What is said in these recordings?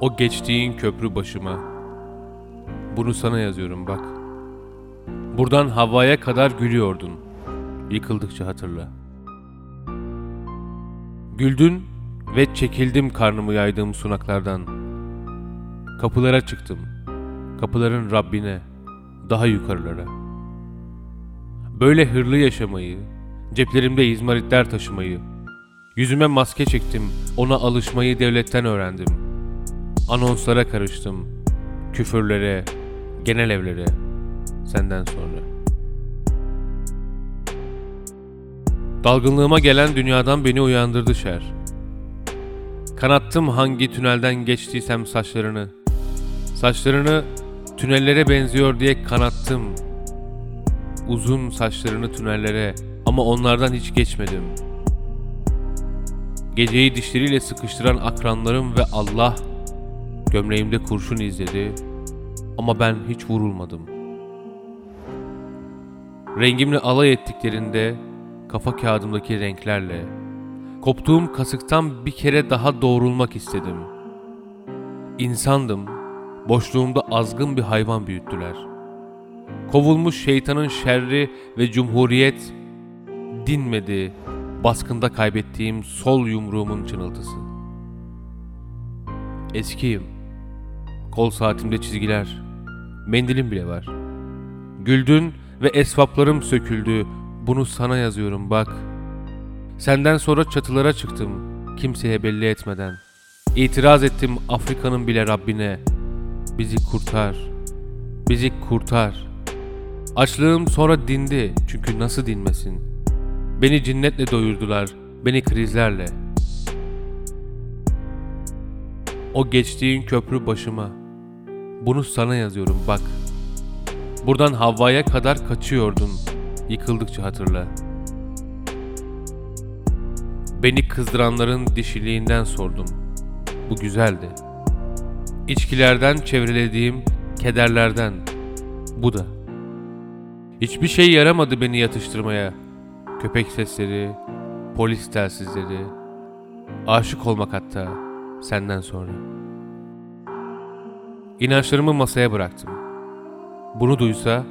O geçtiğin köprü başıma. Bunu sana yazıyorum bak. Buradan havaya kadar gülüyordun. Yıkıldıkça hatırla. Güldün ve çekildim karnımı yaydığım sunaklardan. Kapılara çıktım. Kapıların Rabbine, daha yukarılara. Böyle hırlı yaşamayı, ceplerimde izmaritler taşımayı, yüzüme maske çektim, ona alışmayı devletten öğrendim. Anonslara karıştım, küfürlere, genel evlere, senden sonra. Dalgınlığıma gelen dünyadan beni uyandırdı şer. Kanattım hangi tünelden geçtiysem saçlarını. Saçlarını tünellere benziyor diye kanattım. Uzun saçlarını tünellere ama onlardan hiç geçmedim. Geceyi dişleriyle sıkıştıran akranlarım ve Allah gömleğimde kurşun izledi ama ben hiç vurulmadım. Rengimle alay ettiklerinde kafa kağıdımdaki renklerle koptuğum kasıktan bir kere daha doğrulmak istedim. İnsandım, boşluğumda azgın bir hayvan büyüttüler. Kovulmuş şeytanın şerri ve cumhuriyet dinmedi, baskında kaybettiğim sol yumruğumun çınıltısı. Eskiyim, kol saatimde çizgiler, mendilim bile var. Güldün ve esvaplarım söküldü, bunu sana yazıyorum bak. Senden sonra çatılara çıktım, kimseye belli etmeden. İtiraz ettim Afrika'nın bile Rabbine. Bizi kurtar, bizi kurtar. Açlığım sonra dindi, çünkü nasıl dinmesin? Beni cinnetle doyurdular, beni krizlerle. O geçtiğin köprü başıma. Bunu sana yazıyorum bak. Buradan Havva'ya kadar kaçıyordun. Yıkıldıkça hatırla. Beni kızdıranların dişiliğinden sordum. Bu güzeldi. İçkilerden çevrelediğim kederlerden. Bu da. Hiçbir şey yaramadı beni yatıştırmaya. Köpek sesleri, polis telsizleri, aşık olmak hatta senden sonra. İnançlarımı masaya bıraktım. Bunu duysa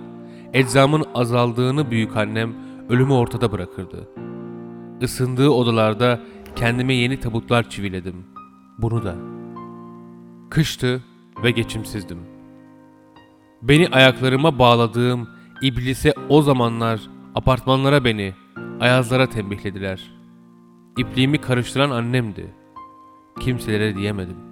eczamın azaldığını büyük annem ölümü ortada bırakırdı. Isındığı odalarda kendime yeni tabutlar çiviledim. Bunu da. Kıştı ve geçimsizdim. Beni ayaklarıma bağladığım iblise o zamanlar apartmanlara beni, ayazlara tembihlediler. İpliğimi karıştıran annemdi. Kimselere diyemedim.